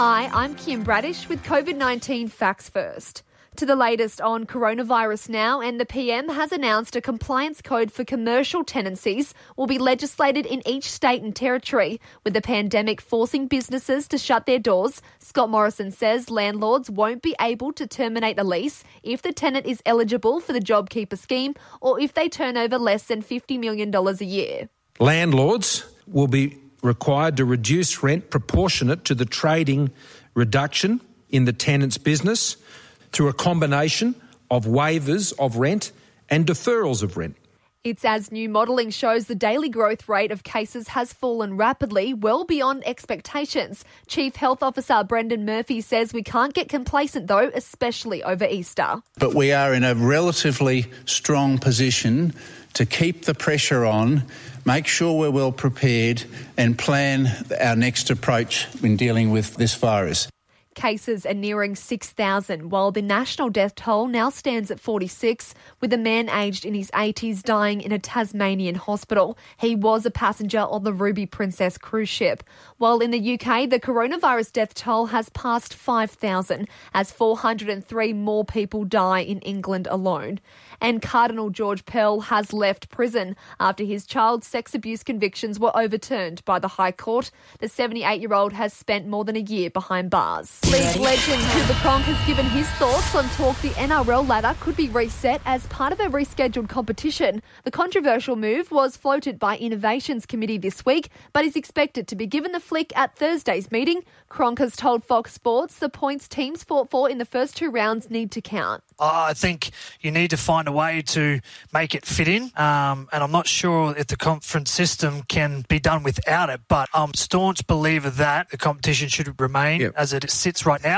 Hi, I'm Kim Bradish with COVID 19 Facts First. To the latest on coronavirus now, and the PM has announced a compliance code for commercial tenancies will be legislated in each state and territory. With the pandemic forcing businesses to shut their doors, Scott Morrison says landlords won't be able to terminate a lease if the tenant is eligible for the JobKeeper scheme or if they turn over less than $50 million a year. Landlords will be required to reduce rent proportionate to the trading reduction in the tenant's business through a combination of waivers of rent and deferrals of rent. It's as new modelling shows the daily growth rate of cases has fallen rapidly, well beyond expectations. Chief Health Officer Brendan Murphy says we can't get complacent though, especially over Easter. But we are in a relatively strong position to keep the pressure on, make sure we're well prepared, and plan our next approach in dealing with this virus. Cases are nearing 6,000, while the national death toll now stands at 46, with a man aged in his 80s dying in a Tasmanian hospital. He was a passenger on the Ruby Princess cruise ship. While in the UK, the coronavirus death toll has passed 5,000, as 403 more people die in England alone. And Cardinal George Pell has left prison after his child sex abuse convictions were overturned by the High Court. The 78 year old has spent more than a year behind bars. League legend Cooper Cronk has given his thoughts on talk the NRL ladder could be reset as part of a rescheduled competition. The controversial move was floated by Innovations Committee this week, but is expected to be given the flick at Thursday's meeting. Cronk has told Fox Sports the points teams fought for in the first two rounds need to count. I think you need to find a way to make it fit in, um, and I'm not sure if the conference system can be done without it, but I'm staunch believer that the competition should remain Yep. as it sits right now.